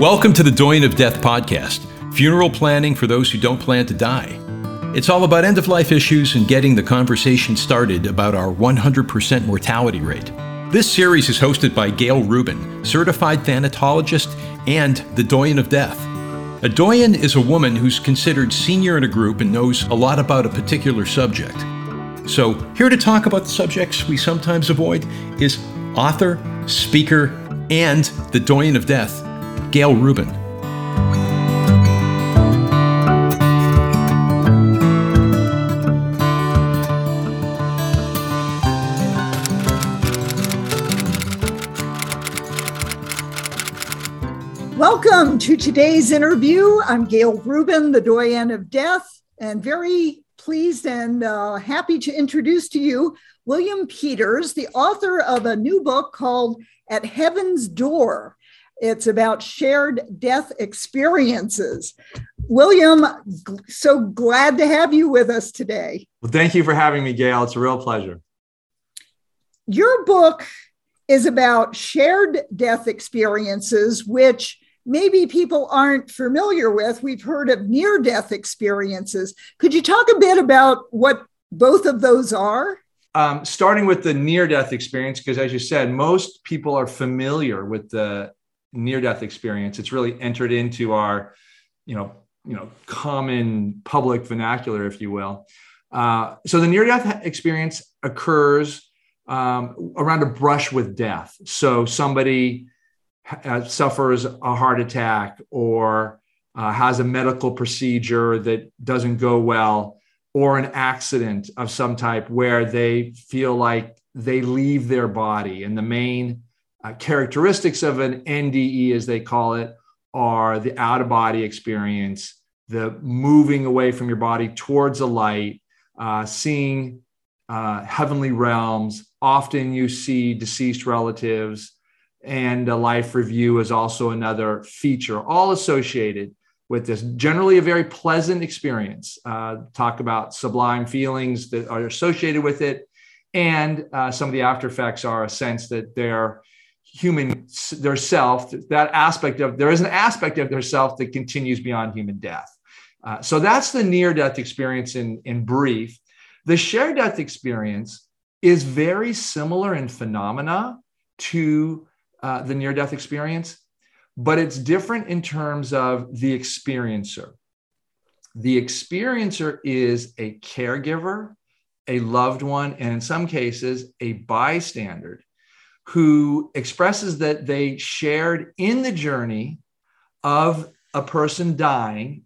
Welcome to the Doyen of Death podcast, funeral planning for those who don't plan to die. It's all about end of life issues and getting the conversation started about our 100% mortality rate. This series is hosted by Gail Rubin, certified thanatologist and the Doyen of Death. A doyen is a woman who's considered senior in a group and knows a lot about a particular subject. So, here to talk about the subjects we sometimes avoid is author, speaker, and the Doyen of Death, Gail Rubin. Welcome to today's interview. I'm Gail Rubin, the Doyen of Death, and very pleased and uh, happy to introduce to you William Peters, the author of a new book called At Heaven's Door it's about shared death experiences. William, so glad to have you with us today. Well, thank you for having me, Gail. It's a real pleasure. Your book is about shared death experiences, which maybe people aren't familiar with. We've heard of near death experiences. Could you talk a bit about what both of those are? Um, starting with the near death experience, because as you said, most people are familiar with the near death experience. It's really entered into our, you know, you know, common public vernacular, if you will. Uh, so the near death experience occurs um, around a brush with death. So somebody uh, suffers a heart attack or uh, has a medical procedure that doesn't go well, or an accident of some type where they feel like they leave their body and the main uh, characteristics of an NDE, as they call it, are the out of body experience, the moving away from your body towards a light, uh, seeing uh, heavenly realms. Often you see deceased relatives, and a life review is also another feature, all associated with this. Generally, a very pleasant experience. Uh, talk about sublime feelings that are associated with it. And uh, some of the after effects are a sense that they're human their self that aspect of there is an aspect of their self that continues beyond human death. Uh, so that's the near death experience in in brief. The shared death experience is very similar in phenomena to uh, the near death experience but it's different in terms of the experiencer. The experiencer is a caregiver a loved one and in some cases a bystander who expresses that they shared in the journey of a person dying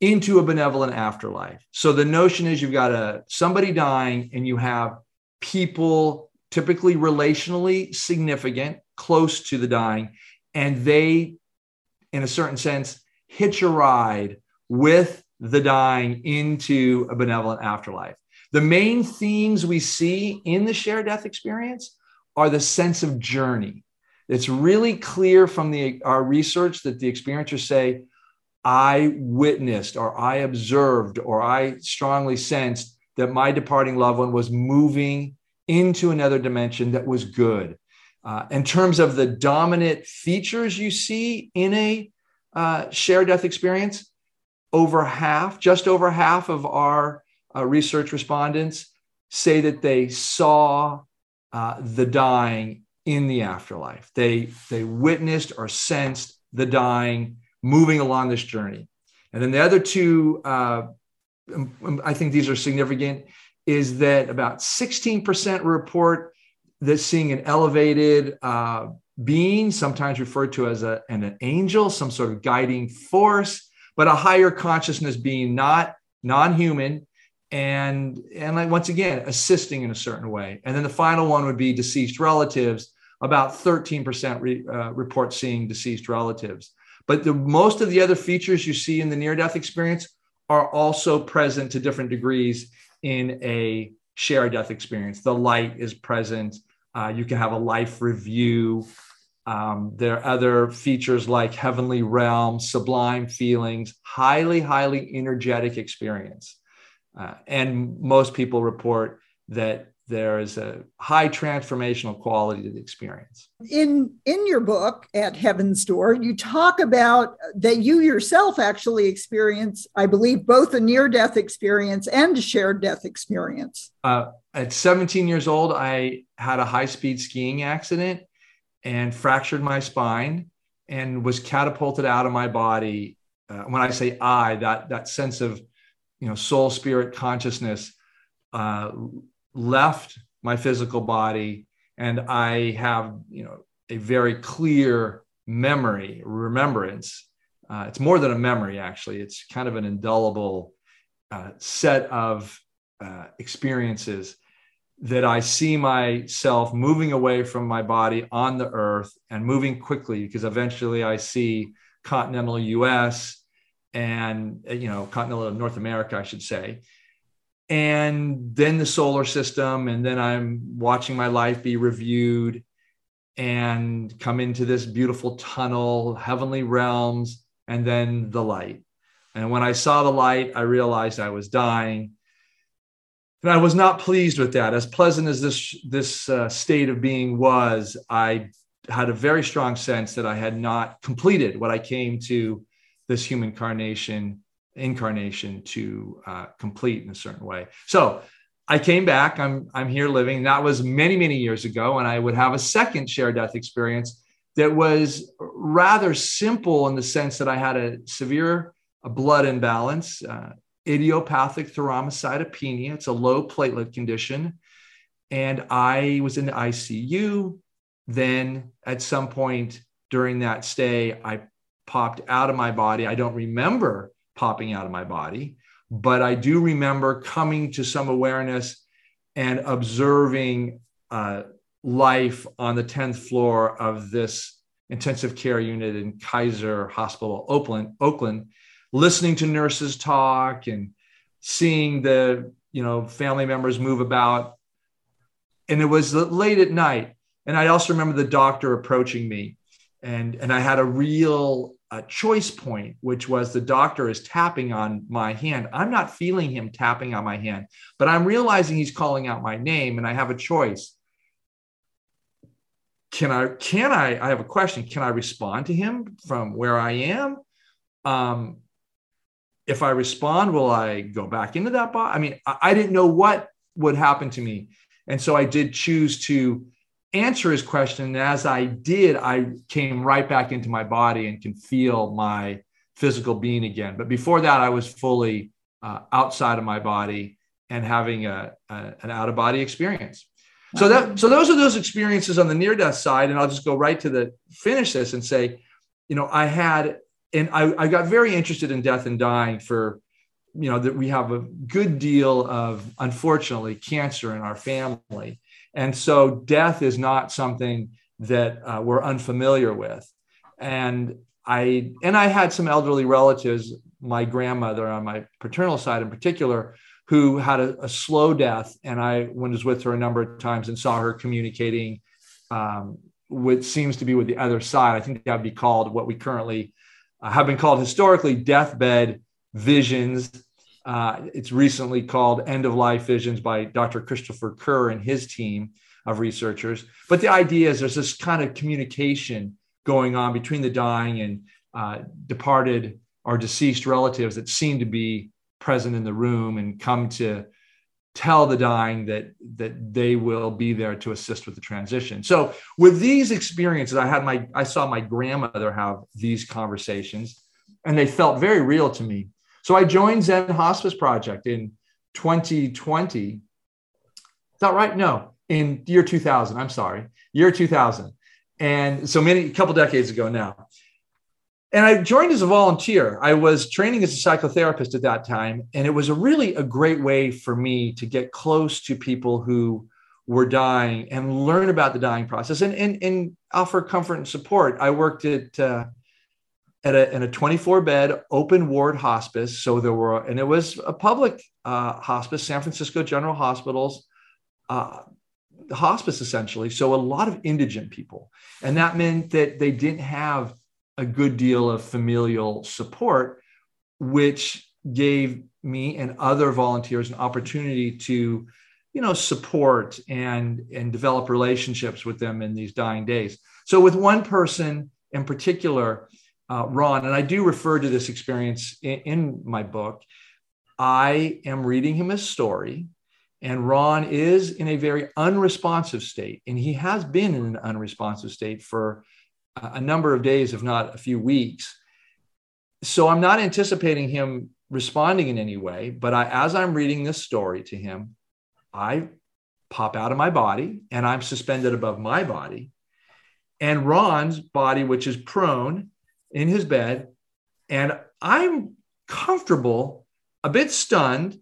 into a benevolent afterlife. So the notion is you've got a somebody dying and you have people typically relationally significant close to the dying and they in a certain sense hitch a ride with the dying into a benevolent afterlife. The main themes we see in the shared death experience are the sense of journey. It's really clear from the, our research that the experiencers say, I witnessed or I observed or I strongly sensed that my departing loved one was moving into another dimension that was good. Uh, in terms of the dominant features you see in a uh, shared death experience, over half, just over half of our uh, research respondents say that they saw uh, the dying in the afterlife. They, they witnessed or sensed the dying moving along this journey. And then the other two, uh, um, I think these are significant, is that about 16% report that seeing an elevated uh, being, sometimes referred to as a, an, an angel, some sort of guiding force, but a higher consciousness being not non-human and and like once again assisting in a certain way. And then the final one would be deceased relatives. About 13% re, uh, report seeing deceased relatives. But the most of the other features you see in the near death experience are also present to different degrees in a shared death experience. The light is present. Uh, you can have a life review. Um, there are other features like heavenly realm sublime feelings highly highly energetic experience uh, and most people report that there is a high transformational quality to the experience. In in your book at Heaven's Door, you talk about that you yourself actually experience, I believe, both a near-death experience and a shared death experience. Uh, at 17 years old, I had a high-speed skiing accident and fractured my spine and was catapulted out of my body. Uh, when I say I, that that sense of you know soul, spirit, consciousness. Uh, left my physical body and I have, you know, a very clear memory, remembrance. Uh, it's more than a memory, actually. It's kind of an indelible uh, set of uh, experiences that I see myself moving away from my body on the earth and moving quickly because eventually I see continental US and, you know, continental North America, I should say. And then the solar system and then i'm watching my life be reviewed and come into this beautiful tunnel heavenly realms and then the light. And when i saw the light i realized i was dying. And i was not pleased with that. As pleasant as this this uh, state of being was i had a very strong sense that i had not completed what i came to this human incarnation incarnation to uh, complete in a certain way. So I came back. I'm I'm here living. That was many many years ago, and I would have a second shared death experience that was rather simple in the sense that I had a severe blood imbalance, uh, idiopathic thrombocytopenia. It's a low platelet condition, and I was in the ICU. Then at some point during that stay, I popped out of my body. I don't remember popping out of my body. But I do remember coming to some awareness and observing uh, life on the 10th floor of this intensive care unit in Kaiser Hospital, Oakland, Oakland, listening to nurses talk and seeing the you know family members move about. And it was late at night. And I also remember the doctor approaching me and and I had a real a choice point, which was the doctor is tapping on my hand. I'm not feeling him tapping on my hand, but I'm realizing he's calling out my name, and I have a choice. Can I? Can I? I have a question. Can I respond to him from where I am? Um, if I respond, will I go back into that box? I mean, I, I didn't know what would happen to me, and so I did choose to answer his question. And as I did, I came right back into my body and can feel my physical being again. But before that, I was fully uh, outside of my body and having a, a an out of body experience. So that so those are those experiences on the near death side, and I'll just go right to the finish this and say, you know, I had and I, I got very interested in death and dying for you know that we have a good deal of unfortunately cancer in our family and so death is not something that uh, we're unfamiliar with. And I and I had some elderly relatives, my grandmother on my paternal side in particular, who had a, a slow death. And I was with her a number of times and saw her communicating um, what seems to be with the other side. I think that would be called what we currently uh, have been called historically deathbed visions uh, it's recently called End of Life Visions by Dr. Christopher Kerr and his team of researchers. But the idea is there's this kind of communication going on between the dying and uh, departed or deceased relatives that seem to be present in the room and come to tell the dying that that they will be there to assist with the transition so with these experiences i had my i saw my grandmother have these conversations and they felt very real to me so I joined Zen Hospice Project in 2020. Is that right? No, in year 2000. I'm sorry, year 2000. And so many, a couple decades ago now. And I joined as a volunteer. I was training as a psychotherapist at that time. And it was a really a great way for me to get close to people who were dying and learn about the dying process and, and, and offer comfort and support. I worked at uh, at a, in a 24 bed open ward hospice. So there were, and it was a public uh, hospice, San Francisco General Hospitals uh, hospice essentially. So a lot of indigent people. And that meant that they didn't have a good deal of familial support, which gave me and other volunteers an opportunity to you know support and and develop relationships with them in these dying days so with one person in particular uh, ron and i do refer to this experience in, in my book i am reading him a story and ron is in a very unresponsive state and he has been in an unresponsive state for a number of days if not a few weeks so i'm not anticipating him responding in any way but I, as i'm reading this story to him I pop out of my body and I'm suspended above my body. And Ron's body, which is prone in his bed, and I'm comfortable, a bit stunned.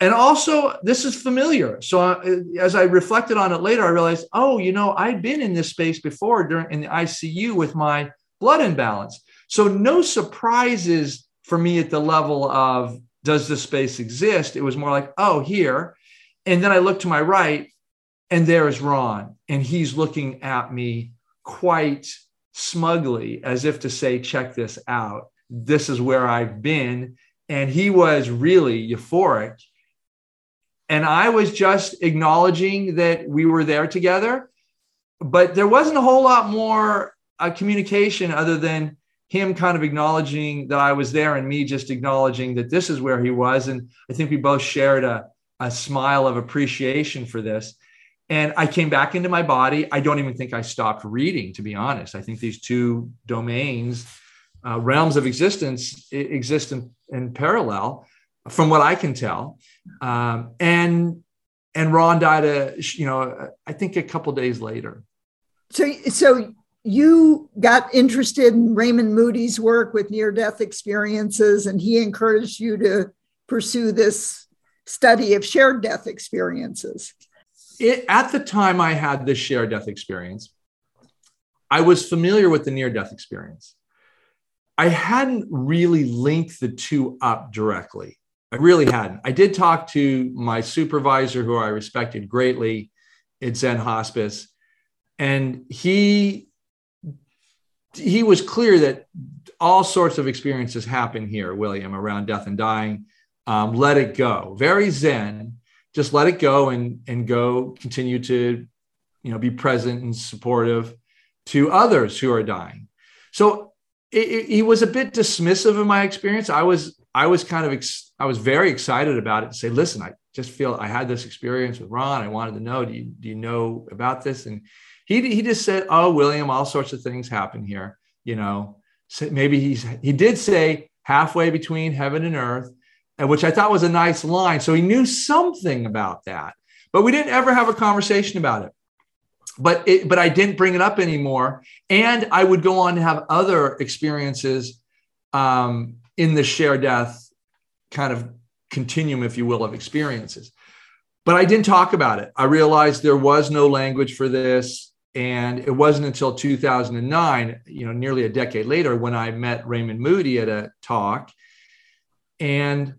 And also, this is familiar. So, uh, as I reflected on it later, I realized, oh, you know, I'd been in this space before during in the ICU with my blood imbalance. So, no surprises for me at the level of does this space exist? It was more like, oh, here. And then I look to my right, and there is Ron, and he's looking at me quite smugly, as if to say, check this out. This is where I've been. And he was really euphoric. And I was just acknowledging that we were there together. But there wasn't a whole lot more uh, communication other than him kind of acknowledging that I was there and me just acknowledging that this is where he was. And I think we both shared a, a smile of appreciation for this. And I came back into my body. I don't even think I stopped reading, to be honest. I think these two domains, uh, realms of existence, exist in, in, parallel, from what I can tell. Um, and and Ron died a, you know, I think a couple days later. So so you got interested in Raymond Moody's work with near death experiences, and he encouraged you to pursue this study of shared death experiences. It, at the time I had this shared death experience, I was familiar with the near death experience. I hadn't really linked the two up directly. I really hadn't. I did talk to my supervisor, who I respected greatly at Zen Hospice, and he he was clear that all sorts of experiences happen here, William, around death and dying. Um, let it go. Very zen. Just let it go and and go. Continue to, you know, be present and supportive to others who are dying. So he was a bit dismissive of my experience. I was I was kind of ex- I was very excited about it. To say, listen, I just feel I had this experience with Ron. I wanted to know. Do you do you know about this? And he, he just said, Oh, William, all sorts of things happen here. You know, so maybe he's, he did say halfway between heaven and earth, which I thought was a nice line. So he knew something about that, but we didn't ever have a conversation about it. But it, but I didn't bring it up anymore. And I would go on to have other experiences um, in the share death kind of continuum, if you will, of experiences. But I didn't talk about it. I realized there was no language for this. And it wasn't until 2009, you know, nearly a decade later, when I met Raymond Moody at a talk. And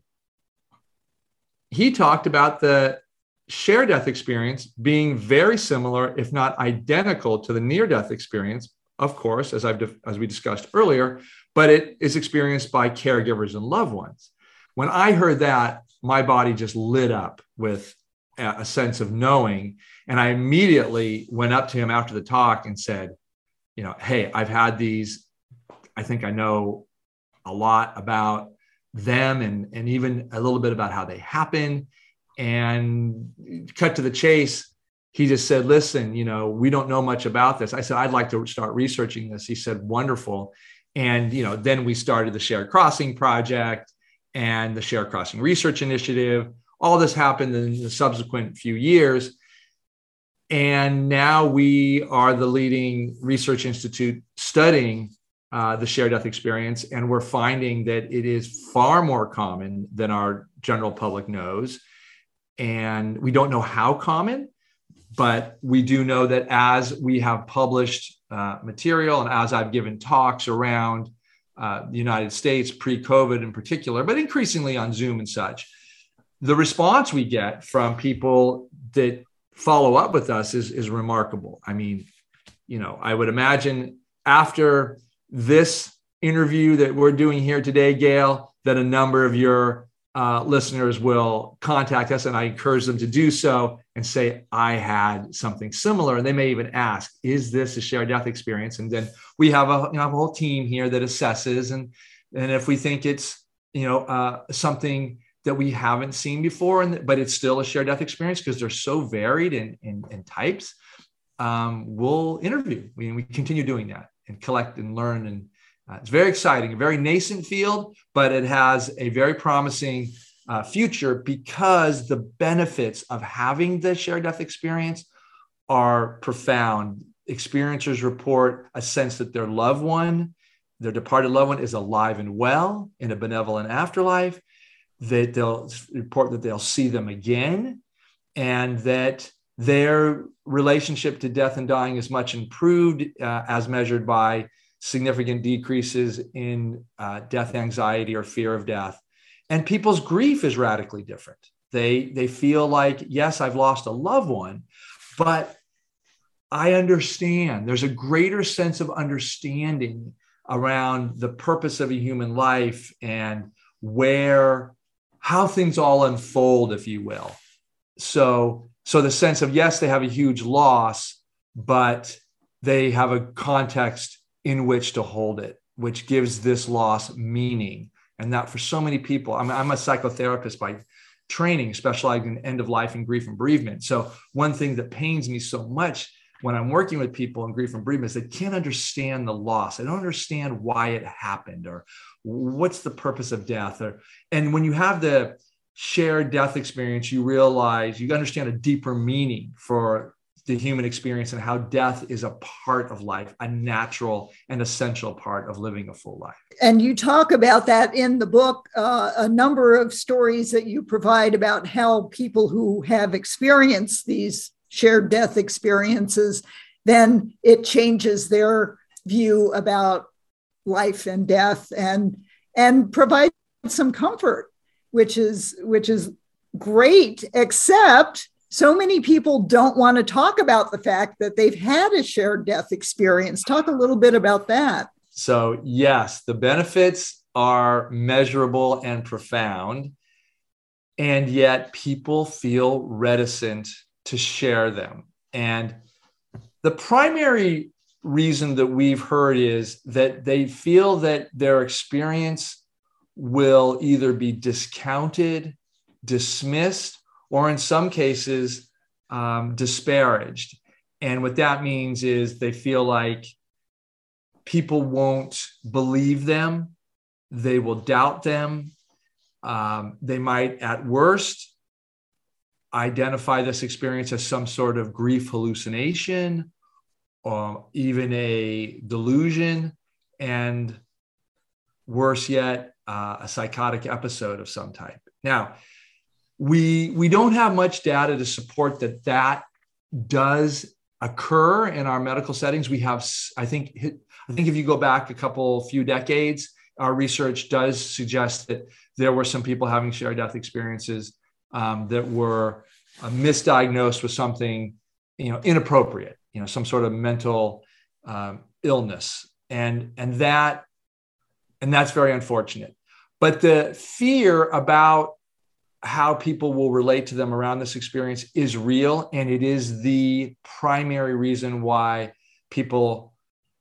he talked about the share death experience being very similar, if not identical, to the near death experience, of course, as I've as we discussed earlier, but it is experienced by caregivers and loved ones. When I heard that, my body just lit up with a sense of knowing. And I immediately went up to him after the talk and said, you know, hey, I've had these. I think I know a lot about them and, and even a little bit about how they happen. And cut to the chase, he just said, listen, you know, we don't know much about this. I said, I'd like to start researching this. He said, wonderful. And, you know, then we started the Shared Crossing Project and the Shared Crossing Research Initiative all this happened in the subsequent few years. And now we are the leading research institute studying uh, the shared death experience. And we're finding that it is far more common than our general public knows. And we don't know how common, but we do know that as we have published uh, material and as I've given talks around uh, the United States pre COVID in particular, but increasingly on Zoom and such, the response we get from people that follow up with us is, is remarkable. I mean, you know, I would imagine after this interview that we're doing here today, Gail, that a number of your uh, listeners will contact us, and I encourage them to do so and say, I had something similar. And they may even ask, Is this a shared death experience? And then we have a, you know, a whole team here that assesses. And, and if we think it's you know uh, something that we haven't seen before, and but it's still a shared death experience because they're so varied in, in, in types, um, we'll interview. We, we continue doing that and collect and learn and uh, it's very exciting, a very nascent field, but it has a very promising uh, future because the benefits of having the shared death experience are profound. Experiencers report a sense that their loved one, their departed loved one, is alive and well in a benevolent afterlife. That they'll report that they'll see them again, and that their relationship to death and dying is much improved uh, as measured by significant decreases in uh, death anxiety or fear of death. And people's grief is radically different. They, they feel like, yes, I've lost a loved one, but I understand. There's a greater sense of understanding around the purpose of a human life and where, how things all unfold, if you will. So, so the sense of, yes, they have a huge loss, but they have a context in which to hold it, which gives this loss meaning. And that for so many people, I'm, I'm a psychotherapist by training, specializing in end of life and grief and bereavement. So, one thing that pains me so much when I'm working with people in grief and bereavement is they can't understand the loss. They don't understand why it happened or what's the purpose of death. Or, and when you have the shared death experience, you realize you understand a deeper meaning for the human experience and how death is a part of life, a natural and essential part of living a full life. And you talk about that in the book, uh, a number of stories that you provide about how people who have experienced these shared death experiences, then it changes their view about life and death and and provide some comfort which is which is great except so many people don't want to talk about the fact that they've had a shared death experience. Talk a little bit about that. So, yes, the benefits are measurable and profound, and yet people feel reticent to share them. And the primary reason that we've heard is that they feel that their experience will either be discounted, dismissed, or in some cases, um, disparaged. And what that means is they feel like people won't believe them, they will doubt them. Um, they might, at worst, identify this experience as some sort of grief hallucination or even a delusion. And worse yet, uh, a psychotic episode of some type. Now, we we don't have much data to support that that does occur in our medical settings we have i think i think if you go back a couple few decades our research does suggest that there were some people having shared death experiences um, that were uh, misdiagnosed with something you know inappropriate you know some sort of mental um, illness and and that and that's very unfortunate. But the fear about how people will relate to them around this experience is real and it is the primary reason why people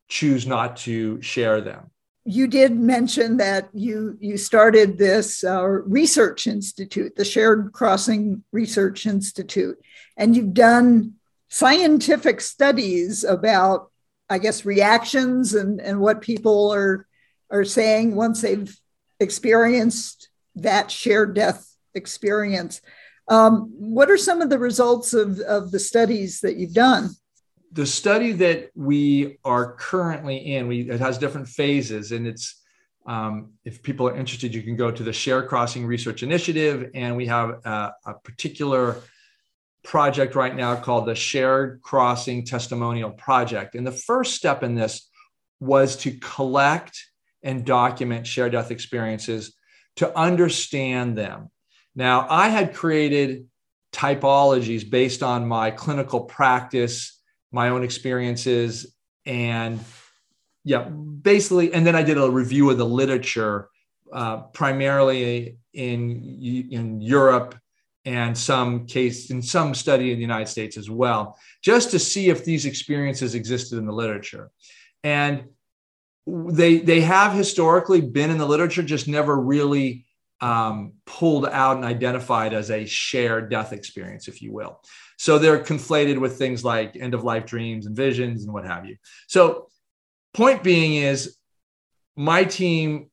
choose not to share them. You did mention that you you started this uh, research institute the shared crossing research institute and you've done scientific studies about i guess reactions and and what people are are saying once they've experienced that shared death experience. Um, what are some of the results of, of the studies that you've done? The study that we are currently in, we, it has different phases, and it's um, if people are interested, you can go to the Shared Crossing Research Initiative, and we have a, a particular project right now called the Shared Crossing Testimonial Project. And the first step in this was to collect and document shared death experiences to understand them now, I had created typologies based on my clinical practice, my own experiences, and yeah, basically, and then I did a review of the literature uh, primarily in, in Europe and some case in some study in the United States as well, just to see if these experiences existed in the literature. And they they have historically been in the literature, just never really um, pulled out and identified as a shared death experience, if you will. So they're conflated with things like end of life dreams and visions and what have you. So, point being is, my team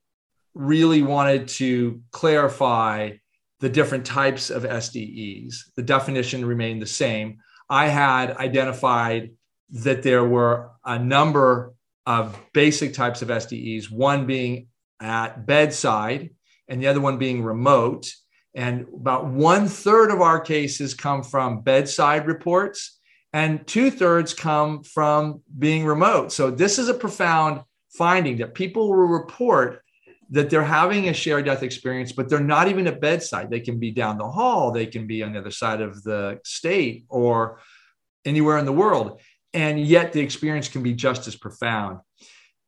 really wanted to clarify the different types of SDEs. The definition remained the same. I had identified that there were a number of basic types of SDEs, one being at bedside and the other one being remote. And about one third of our cases come from bedside reports, and two thirds come from being remote. So, this is a profound finding that people will report that they're having a shared death experience, but they're not even at bedside. They can be down the hall, they can be on the other side of the state or anywhere in the world. And yet the experience can be just as profound.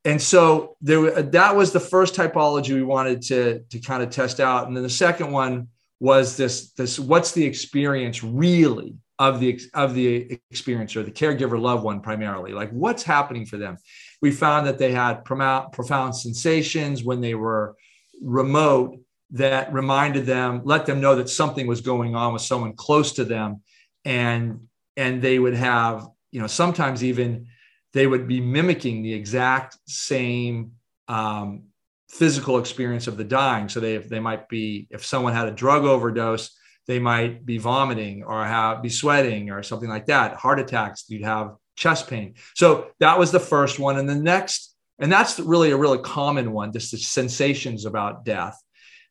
And so there, that was the first typology we wanted to, to kind of test out. And then the second one was this, this what's the experience really of the, of the experiencer, the caregiver loved one primarily? Like what's happening for them? we found that they had profound sensations when they were remote that reminded them, let them know that something was going on with someone close to them. And, and they would have, you know, sometimes even they would be mimicking the exact same um, physical experience of the dying. So they, they might be, if someone had a drug overdose, they might be vomiting or have be sweating or something like that. Heart attacks, you'd have chest pain. So that was the first one. And the next, and that's really a really common one, just the sensations about death.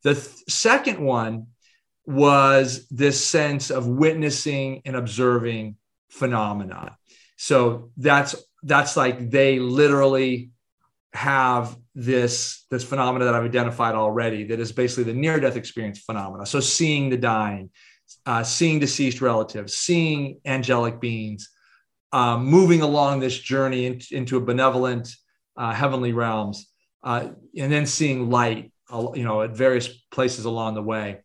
The th- second one was this sense of witnessing and observing phenomena. So that's that's like they literally have this this phenomena that I've identified already that is basically the near death experience phenomena. So seeing the dying, uh, seeing deceased relatives, seeing angelic beings, um, moving along this journey in, into a benevolent uh, heavenly realms, uh, and then seeing light, you know, at various places along the way.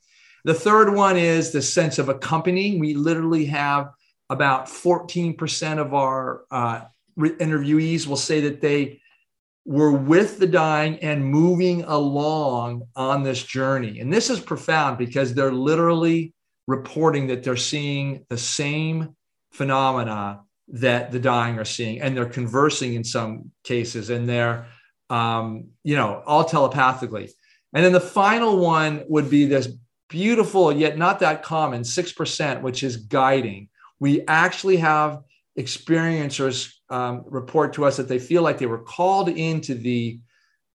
The third one is the sense of accompanying. We literally have about 14% of our uh, interviewees will say that they were with the dying and moving along on this journey. And this is profound because they're literally reporting that they're seeing the same phenomena that the dying are seeing and they're conversing in some cases and they're um, you know all telepathically and then the final one would be this beautiful yet not that common 6% which is guiding we actually have experiencers um, report to us that they feel like they were called into the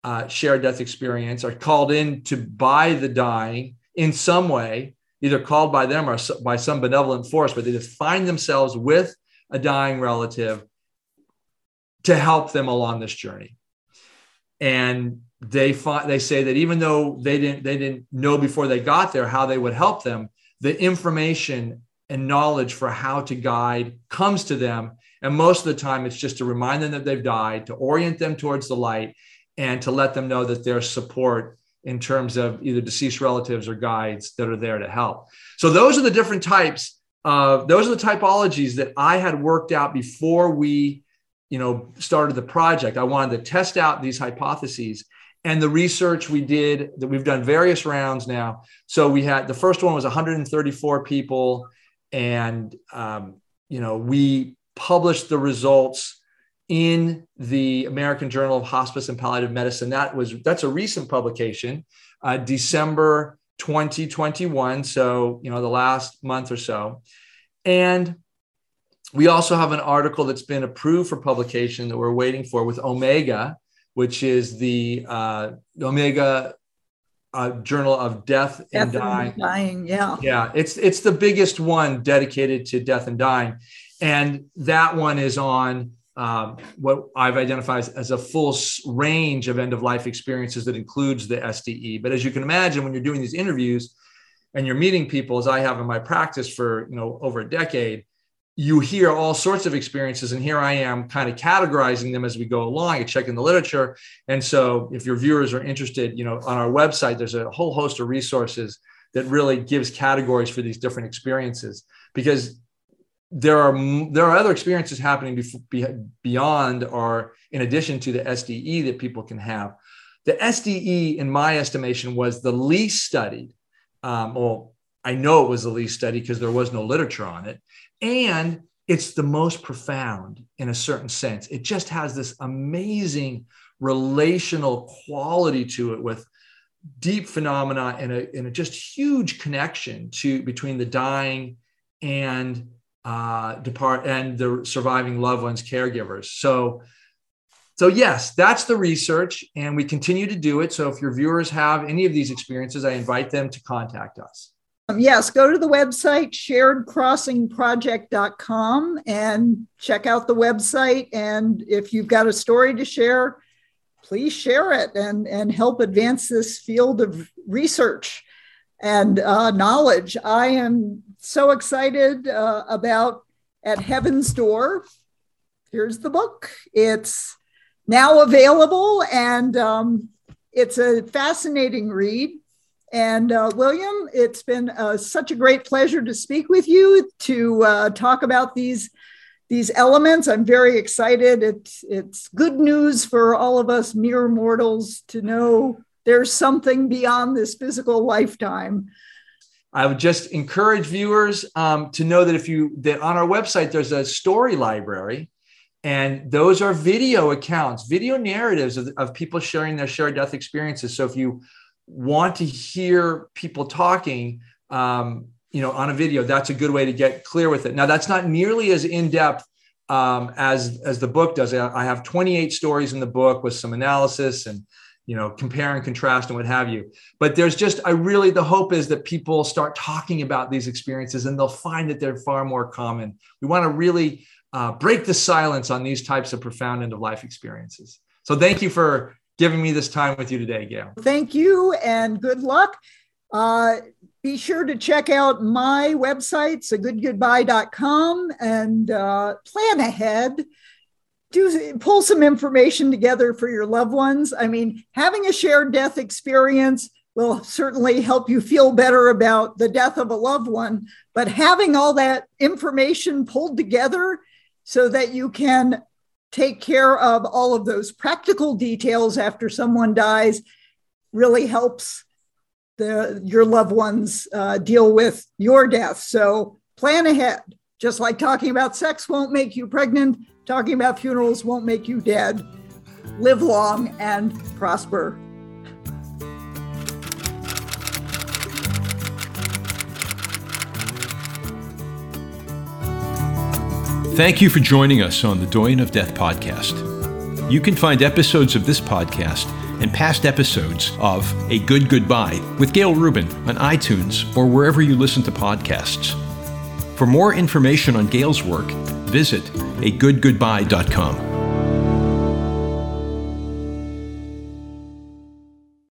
uh, shared death experience or called in to by the dying in some way either called by them or by some benevolent force but they just find themselves with a dying relative to help them along this journey. And they find, they say that even though they didn't they didn't know before they got there how they would help them, the information and knowledge for how to guide comes to them. And most of the time, it's just to remind them that they've died, to orient them towards the light, and to let them know that there's support in terms of either deceased relatives or guides that are there to help. So those are the different types of those are the typologies that I had worked out before we, you know, started the project. I wanted to test out these hypotheses and the research we did that we've done various rounds now. So we had the first one was 134 people, and um, you know we published the results in the American Journal of Hospice and Palliative Medicine. That was that's a recent publication, uh, December 2021. So, you know, the last month or so. And we also have an article that's been approved for publication that we're waiting for with Omega, which is the uh, Omega uh, Journal of Death, death and Dying. dying. Yeah. Yeah. It's, it's the biggest one dedicated to death and dying. And that one is on um, what I've identified as a full range of end of life experiences that includes the SDE. But as you can imagine, when you're doing these interviews and you're meeting people, as I have in my practice for you know over a decade, you hear all sorts of experiences and here i am kind of categorizing them as we go along and checking the literature and so if your viewers are interested you know on our website there's a whole host of resources that really gives categories for these different experiences because there are there are other experiences happening beyond or in addition to the SDE that people can have. The SDE, in my estimation, was the least studied. Um, well, I know it was the least studied because there was no literature on it, and it's the most profound in a certain sense. It just has this amazing relational quality to it with deep phenomena and a, and a just huge connection to between the dying and uh, depart and the surviving loved ones, caregivers. So, so yes, that's the research, and we continue to do it. So, if your viewers have any of these experiences, I invite them to contact us. Um, yes, go to the website sharedcrossingproject.com and check out the website. And if you've got a story to share, please share it and, and help advance this field of research and uh, knowledge. I am so excited uh, about At Heaven's Door. Here's the book. It's now available and um, it's a fascinating read. And uh, William, it's been uh, such a great pleasure to speak with you to uh, talk about these these elements. I'm very excited. It's it's good news for all of us mere mortals to know there's something beyond this physical lifetime. I would just encourage viewers um, to know that if you that on our website there's a story library, and those are video accounts, video narratives of, of people sharing their shared death experiences. So if you want to hear people talking, um, you know, on a video, that's a good way to get clear with it. Now that's not nearly as in depth um, as as the book does. I have 28 stories in the book with some analysis and you know compare and contrast and what have you but there's just i really the hope is that people start talking about these experiences and they'll find that they're far more common we want to really uh, break the silence on these types of profound end of life experiences so thank you for giving me this time with you today gail. Thank you and good luck. Uh, be sure to check out my website, goodgoodbye.com, and uh, plan ahead. Do pull some information together for your loved ones. I mean, having a shared death experience will certainly help you feel better about the death of a loved one, but having all that information pulled together so that you can take care of all of those practical details after someone dies really helps the your loved ones uh, deal with your death. So plan ahead. Just like talking about sex won't make you pregnant, talking about funerals won't make you dead. Live long and prosper. Thank you for joining us on the Doyen of Death podcast. You can find episodes of this podcast and past episodes of A Good Goodbye with Gail Rubin on iTunes or wherever you listen to podcasts. For more information on Gail's work, visit agoodgoodbye.com.